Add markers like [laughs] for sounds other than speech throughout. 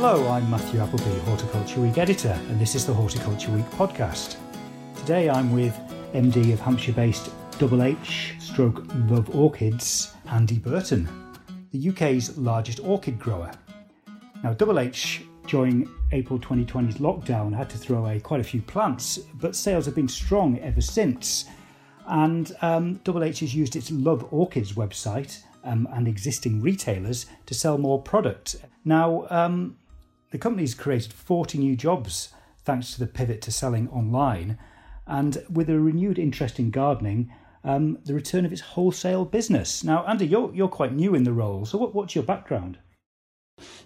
Hello, I'm Matthew Appleby, Horticulture Week editor, and this is the Horticulture Week podcast. Today I'm with MD of Hampshire based Double H stroke Love Orchids, Andy Burton, the UK's largest orchid grower. Now, Double H during April 2020's lockdown had to throw away quite a few plants, but sales have been strong ever since. And um, Double H has used its Love Orchids website um, and existing retailers to sell more product. Now, um, the company's created 40 new jobs thanks to the pivot to selling online, and with a renewed interest in gardening, um, the return of its wholesale business. Now, Andy, you're, you're quite new in the role, so what, what's your background?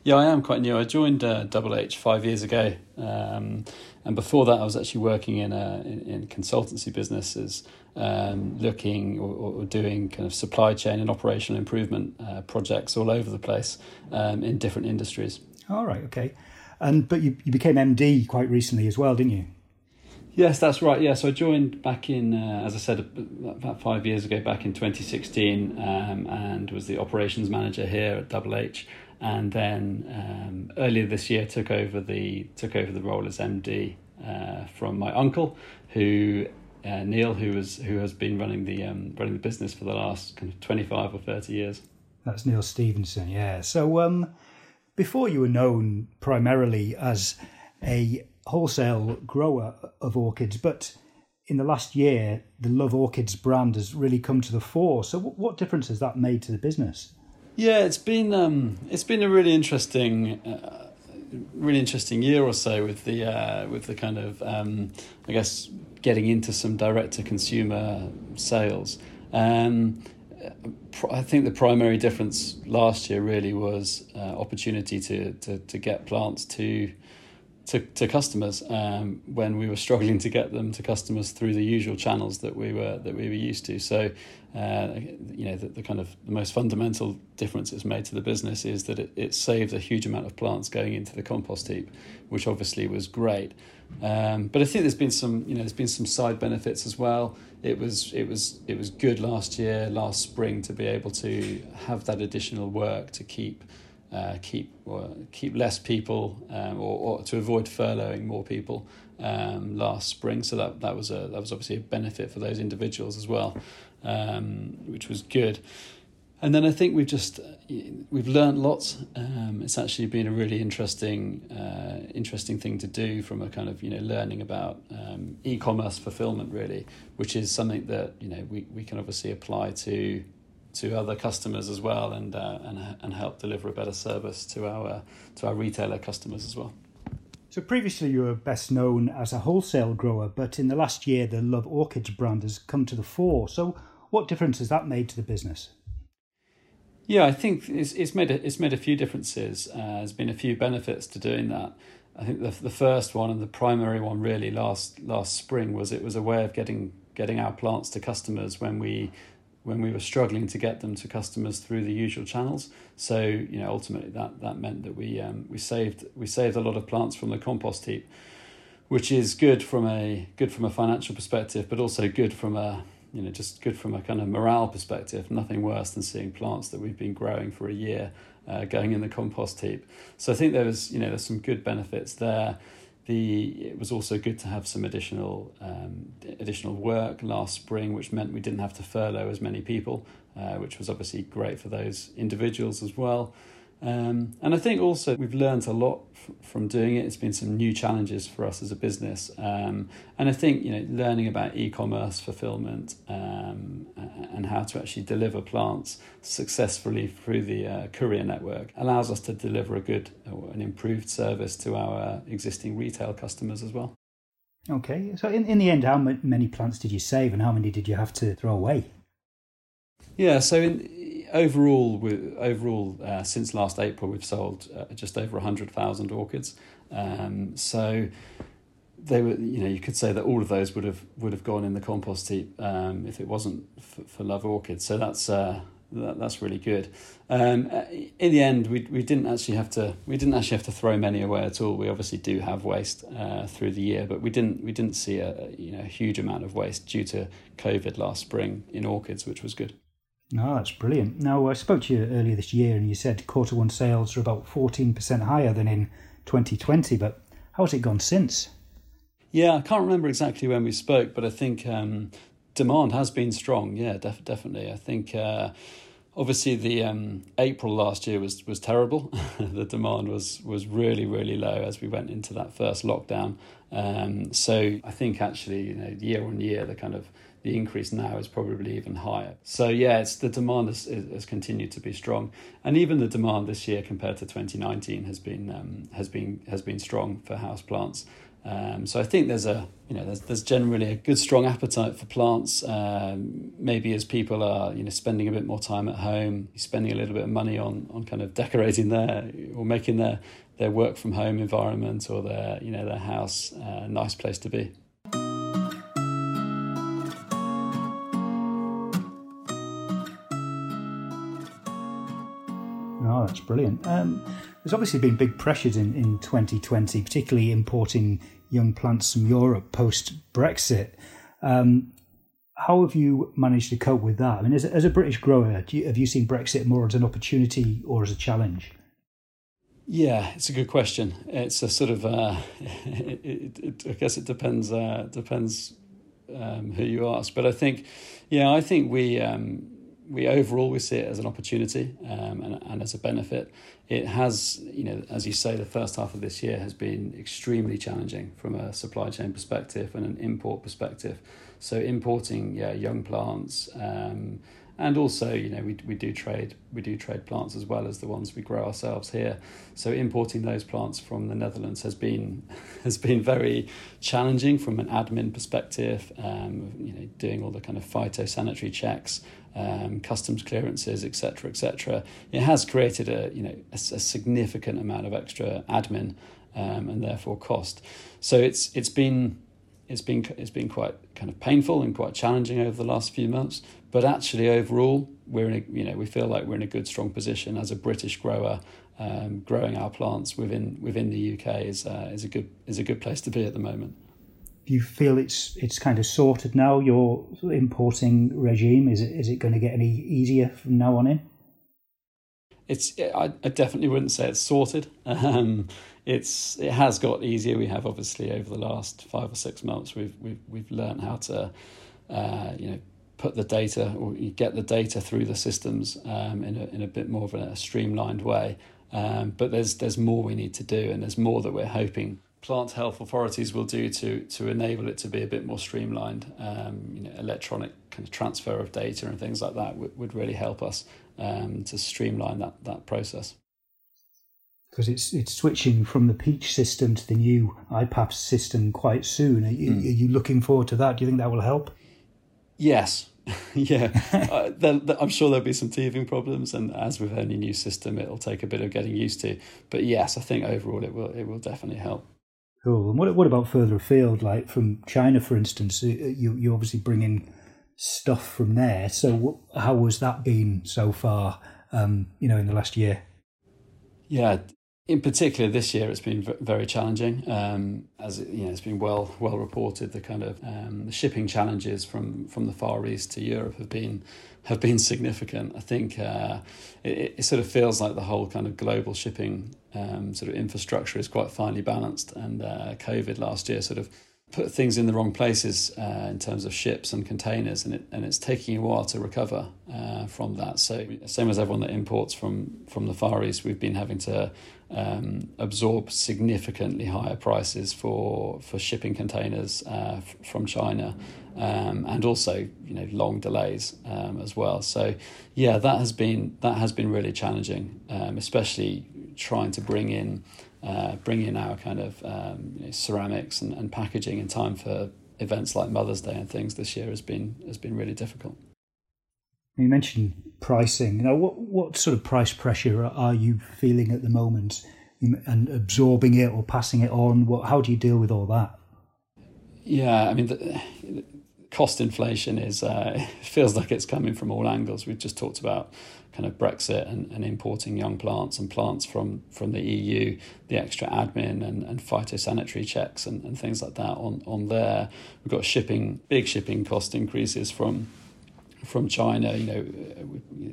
Yeah, I am quite new. I joined uh, Double H five years ago, um, and before that, I was actually working in a in, in consultancy businesses, um, looking or, or, doing kind of supply chain and operational improvement uh, projects all over the place um, in different industries. All right, okay. And but you, you became MD quite recently as well, didn't you? Yes, that's right. Yeah, so I joined back in, uh, as I said, about five years ago, back in 2016, um, and was the operations manager here at Double H. And then um, earlier this year, took over the took over the role as MD uh, from my uncle, who uh, Neil, who was who has been running the um, running the business for the last kind of 25 or 30 years. That's Neil Stevenson. Yeah. So um, before you were known primarily as a wholesale grower of orchids, but in the last year, the Love Orchids brand has really come to the fore. So, what difference has that made to the business? Yeah, it's been um, it's been a really interesting, uh, really interesting year or so with the uh, with the kind of um, I guess getting into some direct to consumer sales. Um, I think the primary difference last year really was uh, opportunity to, to to get plants to to, to customers um, when we were struggling to get them to customers through the usual channels that we were that we were used to. So, uh, you know, the, the, kind of the most fundamental difference it's made to the business is that it, it saved a huge amount of plants going into the compost heap, which obviously was great. Um, but I think there's been some, you know, there's been some side benefits as well. It was it was it was good last year, last spring, to be able to have that additional work to keep uh, keep keep less people um, or, or, to avoid furloughing more people um, last spring. So that that was a that was obviously a benefit for those individuals as well, um, which was good. And then I think we've just we've learned lots. Um, it's actually been a really interesting uh, interesting thing to do from a kind of you know learning about um, e-commerce fulfillment really, which is something that you know we, we can obviously apply to to other customers as well and uh, and and help deliver a better service to our to our retailer customers as well. So previously you were best known as a wholesale grower, but in the last year the Love Orchids brand has come to the fore. So what difference has that made to the business? Yeah, I think it's it's made a, it's made a few differences. Uh, there's been a few benefits to doing that. I think the the first one and the primary one really last last spring was it was a way of getting getting our plants to customers when we when we were struggling to get them to customers through the usual channels. So you know, ultimately that that meant that we um, we saved we saved a lot of plants from the compost heap, which is good from a good from a financial perspective, but also good from a you know just good from a kind of morale perspective. Nothing worse than seeing plants that we've been growing for a year uh, going in the compost heap. So I think there was you know there's some good benefits there. The it was also good to have some additional um, additional work last spring, which meant we didn't have to furlough as many people, uh, which was obviously great for those individuals as well. Um, and I think also we've learned a lot f- from doing it. It's been some new challenges for us as a business, um, and I think you know learning about e-commerce fulfillment um, and how to actually deliver plants successfully through the uh, courier network allows us to deliver a good, an improved service to our existing retail customers as well. Okay, so in, in the end, how many plants did you save, and how many did you have to throw away? Yeah, so in overall, we, overall, uh, since last April, we've sold uh, just over hundred thousand orchids. Um, so they were, you know, you could say that all of those would have would have gone in the compost heap um, if it wasn't for, for Love Orchids. So that's uh, that, that's really good. Um, uh, in the end, we we didn't actually have to we didn't actually have to throw many away at all. We obviously do have waste uh, through the year, but we didn't we didn't see a you know a huge amount of waste due to COVID last spring in orchids, which was good. No, that's brilliant. Now, I spoke to you earlier this year and you said quarter one sales are about 14% higher than in 2020, but how has it gone since? Yeah, I can't remember exactly when we spoke, but I think um, demand has been strong. Yeah, def- definitely. I think uh, obviously the um, April last year was was terrible. [laughs] the demand was was really really low as we went into that first lockdown. Um, so I think actually you know year on year the kind of the increase now is probably even higher. So yeah, it's the demand has, has continued to be strong, and even the demand this year compared to 2019 has been um, has been has been strong for house plants. Um, so I think there's a you know there's there's generally a good strong appetite for plants. Um, maybe as people are you know spending a bit more time at home, spending a little bit of money on on kind of decorating their or making their their work from home environment or their you know their house a nice place to be. That's brilliant. Um, there's obviously been big pressures in, in 2020, particularly importing young plants from Europe post Brexit. Um, how have you managed to cope with that? I mean, as a, as a British grower, you, have you seen Brexit more as an opportunity or as a challenge? Yeah, it's a good question. It's a sort of, uh, [laughs] it, it, I guess it depends. Uh, depends um, who you ask, but I think, yeah, I think we um, we overall we see it as an opportunity um, and, and as a benefit. It has, you know, as you say, the first half of this year has been extremely challenging from a supply chain perspective and an import perspective. So importing, yeah, young plants. Um, and also you know we, we do trade we do trade plants as well as the ones we grow ourselves here so importing those plants from the Netherlands has been [laughs] has been very challenging from an admin perspective um, you know doing all the kind of phytosanitary checks um, customs clearances, etc., etc. It has created a you know a, a significant amount of extra admin um, and therefore cost. So it's it's been it's been it's been quite kind of painful and quite challenging over the last few months. But actually, overall, we're in a you know we feel like we're in a good strong position as a British grower. Um, growing our plants within within the UK is uh, is a good is a good place to be at the moment do you feel it's it's kind of sorted now? Your importing regime is it is it going to get any easier from now on in? It's I, I definitely wouldn't say it's sorted. [laughs] Um, it's it has got easier. We have obviously over the last five or six months we've we've we've learned how to uh, you know put the data or get the data through the systems um, in a in a bit more of a streamlined way. Um, but there's there's more we need to do, and there's more that we're hoping plant health authorities will do to to enable it to be a bit more streamlined. Um, you know, electronic kind of transfer of data and things like that would, would really help us um, to streamline that that process. Because it's it's switching from the Peach system to the new IPAFFS system quite soon. Are you, mm. are you looking forward to that? Do you think that will help? Yes, [laughs] yeah, uh, I'm sure there'll be some teething problems, and as with any new system, it'll take a bit of getting used to. But yes, I think overall it will it will definitely help. Cool. And what what about further afield, like from China, for instance? You you obviously bring in stuff from there. So how has that been so far? Um, you know, in the last year. Yeah, in particular, this year it's been very challenging. Um, as you know, it's been well well reported. The kind of um, the shipping challenges from from the Far East to Europe have been have been significant. I think uh, it, it, sort of feels like the whole kind of global shipping um, sort of infrastructure is quite finely balanced, and uh, COVID last year sort of put things in the wrong places uh, in terms of ships and containers, and it and it's taking a while to recover uh, from that. So same as everyone that imports from from the Far East, we've been having to um, absorb significantly higher prices for for shipping containers uh, f- from China, um, and also you know long delays um, as well. So yeah, that has been that has been really challenging, um, especially trying to bring in uh, bring in our kind of um, you know, ceramics and, and packaging in time for events like Mother's Day and things this year has been has been really difficult. You mentioned pricing. You know, what what sort of price pressure are you feeling at the moment, and absorbing it or passing it on? What how do you deal with all that? Yeah, I mean, the, cost inflation is uh, [laughs] feels like it's coming from all angles. We've just talked about kind of Brexit and, and importing young plants and plants from, from the EU, the extra admin and, and phytosanitary checks and, and things like that on, on there. We've got shipping, big shipping cost increases from from China, you know,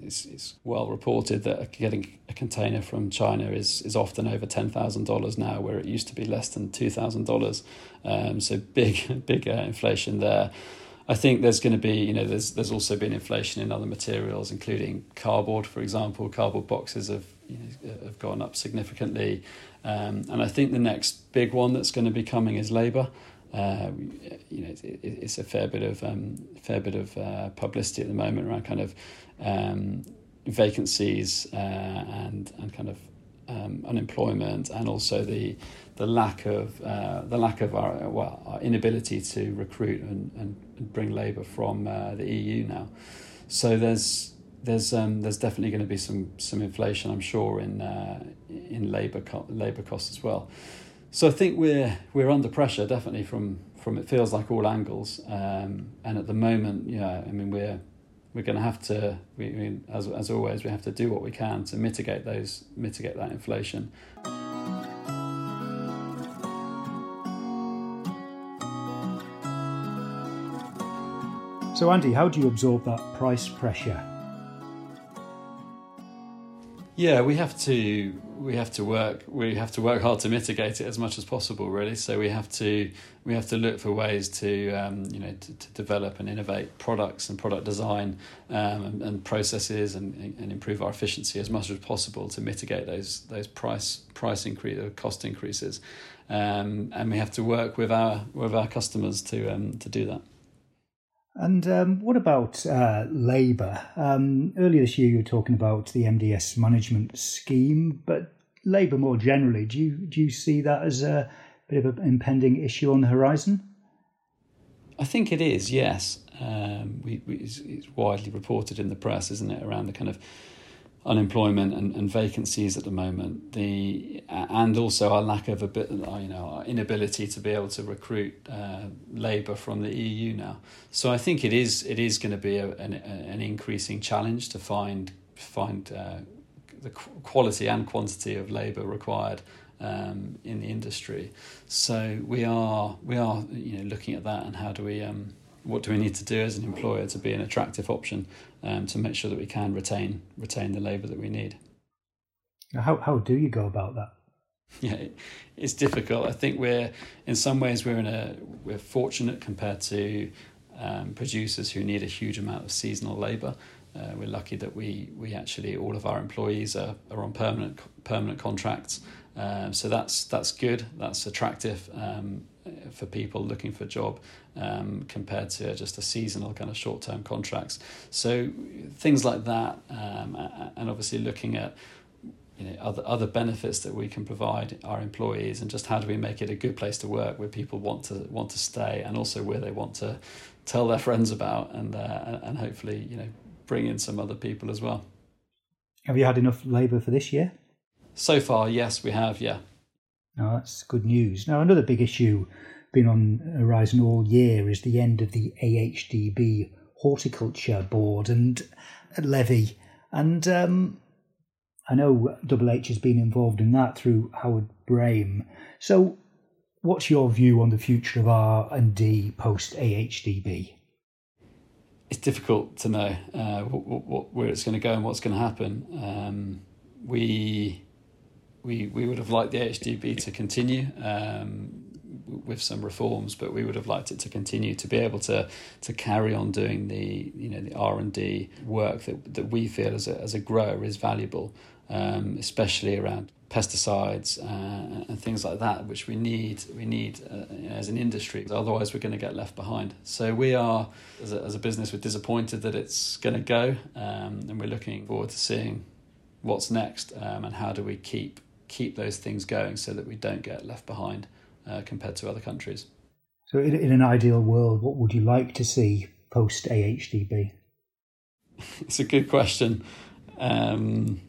it's, it's, well reported that getting a container from China is is often over ten thousand dollars now, where it used to be less than two thousand um, dollars. So big, [laughs] big uh, inflation there. I think there's going to be, you know, there's there's also been inflation in other materials, including cardboard, for example. Cardboard boxes have you know, have gone up significantly, um, and I think the next big one that's going to be coming is labour. Uh, you know, it, it's a fair bit of um, fair bit of uh, publicity at the moment around kind of um, vacancies uh, and and kind of um, unemployment and also the the lack of uh, the lack of our well our inability to recruit and, and bring labour from uh, the EU now. So there's there's um, there's definitely going to be some some inflation, I'm sure, in uh, in labour co- labour costs as well. So I think we're we're under pressure definitely from from it feels like all angles. Um, and at the moment, yeah, I mean we're we're going to have to we, I mean, as as always we have to do what we can to mitigate those mitigate that inflation. So, Andy, how do you absorb that price pressure? Yeah, we have to we have to work we have to work hard to mitigate it as much as possible. Really, so we have to we have to look for ways to um, you know to, to, develop and innovate products and product design um, and, and, processes and, and improve our efficiency as much as possible to mitigate those those price price increase or cost increases, um, and we have to work with our with our customers to um, to do that. And um, what about uh, labour? Um, earlier this year, you were talking about the MDS management scheme, but labour more generally, do you do you see that as a bit of an impending issue on the horizon? I think it is. Yes, um, we, we, it's, it's widely reported in the press, isn't it, around the kind of unemployment and, and vacancies at the moment, the and also our lack of a bit, you know, our inability to be able to recruit uh, labour from the EU now. So I think it is it is going to be a, an, an increasing challenge to find find uh, the quality and quantity of labour required um, in the industry. So we are we are you know looking at that and how do we um, what do we need to do as an employer to be an attractive option um, to make sure that we can retain retain the labour that we need. How how do you go about that? [laughs] Yeah, it's difficult. I think we're in some ways we're in a we're fortunate compared to um, producers who need a huge amount of seasonal labour. Uh, we're lucky that we we actually all of our employees are, are on permanent permanent contracts. Um, so that's that's good. That's attractive. Um, for people looking for a job um, compared to just a seasonal kind of short term contracts. So things like that, um, and obviously looking at you know other other benefits that we can provide our employees, and just how do we make it a good place to work where people want to want to stay, and also where they want to tell their friends about, and uh, and hopefully you know bring in some other people as well. Have you had enough labour for this year? So far, yes, we have. Yeah. No, that's good news. Now, another big issue been on Horizon all year is the end of the AHDB Horticulture Board and levy. And um, I know Double H has been involved in that through Howard Brame. So, what's your view on the future of R and D post AHDB? It's difficult to know uh, what, what, where it's going to go and what's going to happen. Um, we we we would have liked the HDB to continue. Um, with some reforms, but we would have liked it to continue to be able to to carry on doing the you know the R and D work that that we feel as a as a grower is valuable, um, especially around pesticides uh, and things like that, which we need we need uh, as an industry. Otherwise, we're going to get left behind. So we are, as a, as a business, we're disappointed that it's going to go, um, and we're looking forward to seeing what's next um, and how do we keep keep those things going so that we don't get left behind uh, compared to other countries. So, in, in an ideal world, what would you like to see post AHDB? [laughs] it's a good question. Um,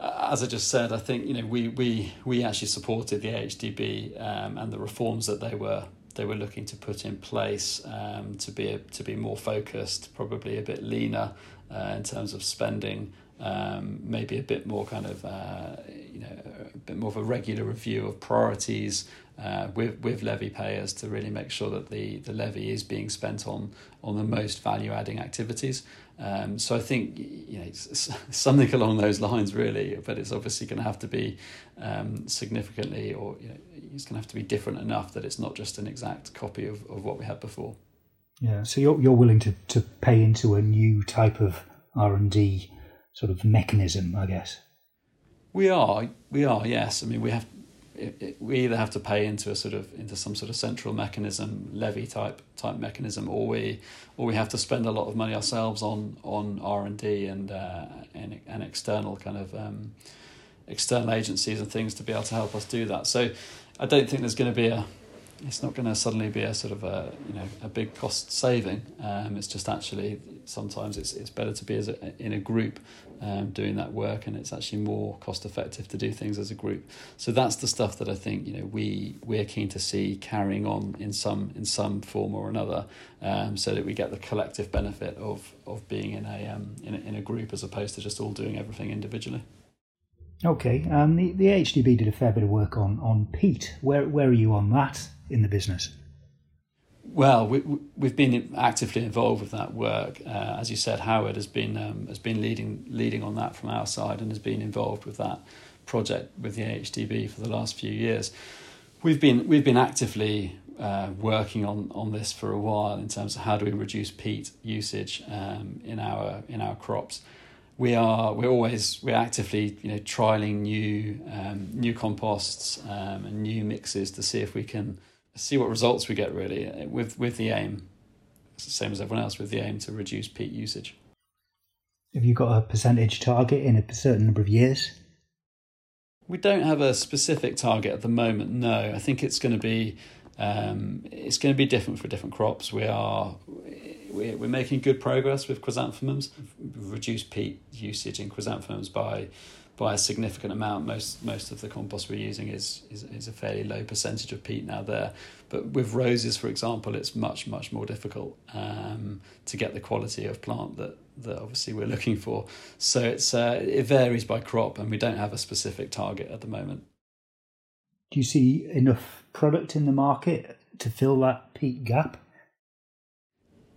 as I just said, I think you know we we we actually supported the AHDB um, and the reforms that they were they were looking to put in place um, to be a, to be more focused, probably a bit leaner uh, in terms of spending, um, maybe a bit more kind of uh, you know a bit more of a regular review of priorities uh, with with levy payers to really make sure that the the levy is being spent on on the most value adding activities. Um, so I think you know something along those lines really, but it's obviously going to have to be um, significantly or you know, it's going to have to be different enough that it's not just an exact copy of, of what we had before. Yeah, so you're you're willing to, to pay into a new type of R and D sort of mechanism, I guess. We are, we are, yes. I mean, we have, it, it, we either have to pay into a sort of into some sort of central mechanism, levy type type mechanism, or we, or we have to spend a lot of money ourselves on on R and D uh, and and external kind of um, external agencies and things to be able to help us do that. So, I don't think there's going to be a it's not going to suddenly be a sort of a you know a big cost saving. Um, it's just actually sometimes it's it's better to be as a, in a group um, doing that work, and it's actually more cost effective to do things as a group. So that's the stuff that I think you know we we're keen to see carrying on in some in some form or another, um, so that we get the collective benefit of of being in a um, in a, in a group as opposed to just all doing everything individually. Okay, um, the the HDB did a fair bit of work on on peat. Where where are you on that in the business? Well, we, we've been actively involved with that work. Uh, as you said, Howard has been um, has been leading leading on that from our side and has been involved with that project with the HDB for the last few years. We've been we've been actively uh, working on, on this for a while in terms of how do we reduce peat usage um, in our in our crops. We are we're always we're actively you know trialing new um, new composts um, and new mixes to see if we can see what results we get really uh, with with the aim. It's the same as everyone else with the aim to reduce peat usage. Have you got a percentage target in a certain number of years? We don't have a specific target at the moment no. I think it's going to be um, it's going to be different for different crops. We are we're, we're making good progress with chrysanthemums. We've reduced peat usage in chrysanthemums by by a significant amount. Most most of the compost we're using is, is is a fairly low percentage of peat now there. But with roses, for example, it's much much more difficult um, to get the quality of plant that that obviously we're looking for. So it's uh, it varies by crop, and we don't have a specific target at the moment. Do you see enough product in the market to fill that peat gap?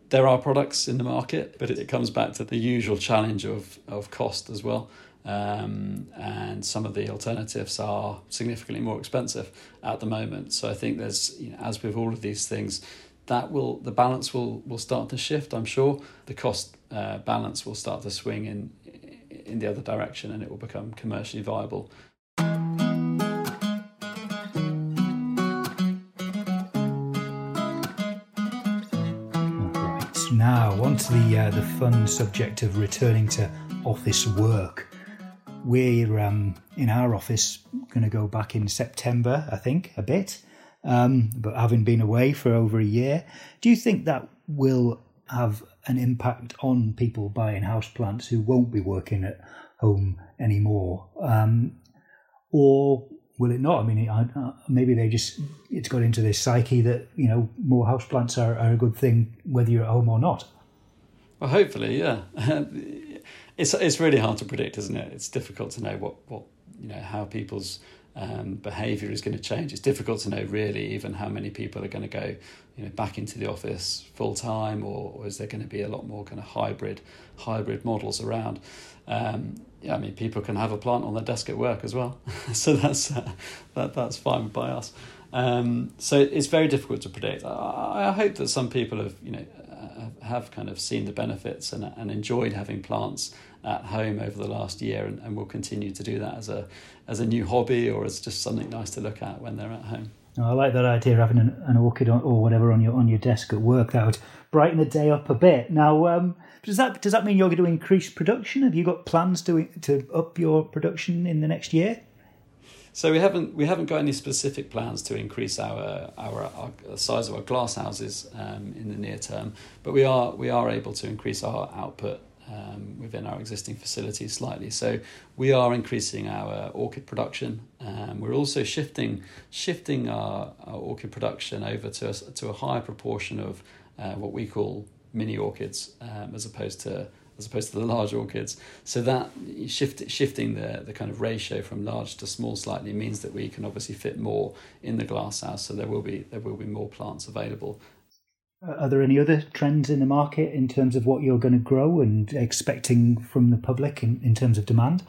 There are products in the market, but it comes back to the usual challenge of, of cost as well. Um, and some of the alternatives are significantly more expensive at the moment. So I think there's, you know, as with all of these things, that will the balance will will start to shift. I'm sure the cost uh, balance will start to swing in in the other direction, and it will become commercially viable. Now, on to the uh, the fun subject of returning to office work. We're um, in our office going to go back in September, I think, a bit. Um, but having been away for over a year, do you think that will have an impact on people buying houseplants who won't be working at home anymore? Um, or will it not? I mean, maybe they just it's got into this psyche that you know more houseplants are, are a good thing whether you're at home or not. Well, hopefully, yeah. [laughs] it's it's really hard to predict, isn't it? It's difficult to know what what you know how people's um, behavior is going to change. It's difficult to know really even how many people are going to go you know back into the office full time, or, or is there going to be a lot more kind of hybrid hybrid models around? Um, yeah, I mean, people can have a plant on their desk at work as well, [laughs] so that's uh, that that's fine by us. Um, so it's very difficult to predict. I, I, hope that some people have you know have kind of seen the benefits and and enjoyed having plants at home over the last year, and, and will continue to do that as a as a new hobby or as just something nice to look at when they're at home. I like that idea of having an, an orchid or whatever on your on your desk at work. That would brighten the day up a bit. Now, um, does that does that mean you're going to increase production? Have you got plans to to up your production in the next year? So we haven't we haven't got any specific plans to increase our our, our size of our glass houses um, in the near term, but we are we are able to increase our output um, within our existing facilities slightly. So we are increasing our orchid production. Um, we're also shifting shifting our, our orchid production over to a, to a higher proportion of uh, what we call mini orchids um, as opposed to as opposed to the large orchids. So that shift, shifting the, the kind of ratio from large to small slightly means that we can obviously fit more in the glass house. So there will be there will be more plants available are there any other trends in the market in terms of what you're going to grow and expecting from the public in, in terms of demand?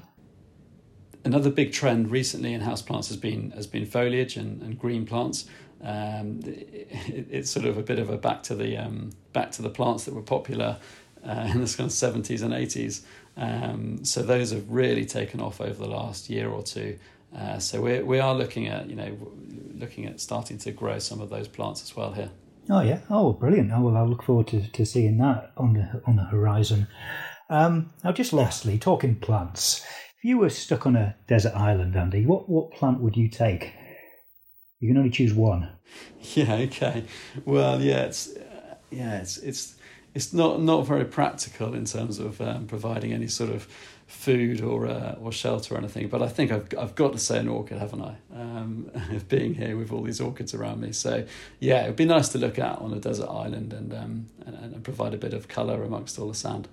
Another big trend recently in houseplants has been has been foliage and, and green plants. Um, it, it's sort of a bit of a back to the um, back to the plants that were popular uh, in the kind of seventies and eighties. Um, so those have really taken off over the last year or two. Uh, so we we are looking at you know looking at starting to grow some of those plants as well here. Oh yeah. Oh, brilliant. Oh well, I look forward to, to seeing that on the on the horizon. Um, now, just lastly, talking plants. If you were stuck on a desert island, Andy, what what plant would you take? You can only choose one. [laughs] Yeah. Okay. Well, yeah. It's uh, yeah. It's it's it's not not very practical in terms of um, providing any sort of food or uh, or shelter or anything. But I think I've I've got to say an orchid, haven't I? Um, [laughs] being here with all these orchids around me, so yeah, it'd be nice to look at on a desert island and um, and, and provide a bit of colour amongst all the sand.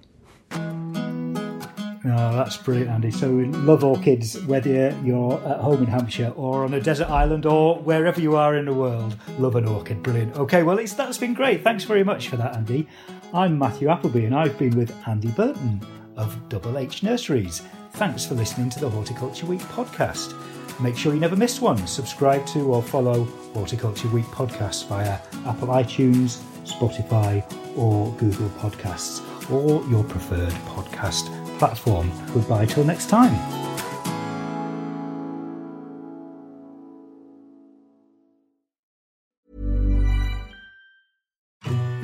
Oh, that's brilliant, Andy. So we love orchids, whether you're at home in Hampshire or on a desert island or wherever you are in the world. Love an orchid, brilliant. Okay, well, it's, that's been great. Thanks very much for that, Andy. I'm Matthew Appleby, and I've been with Andy Burton of Double H Nurseries. Thanks for listening to the Horticulture Week podcast. Make sure you never miss one. Subscribe to or follow Horticulture Week podcast via Apple iTunes, Spotify, or Google Podcasts, or your preferred podcast platform. Goodbye till next time.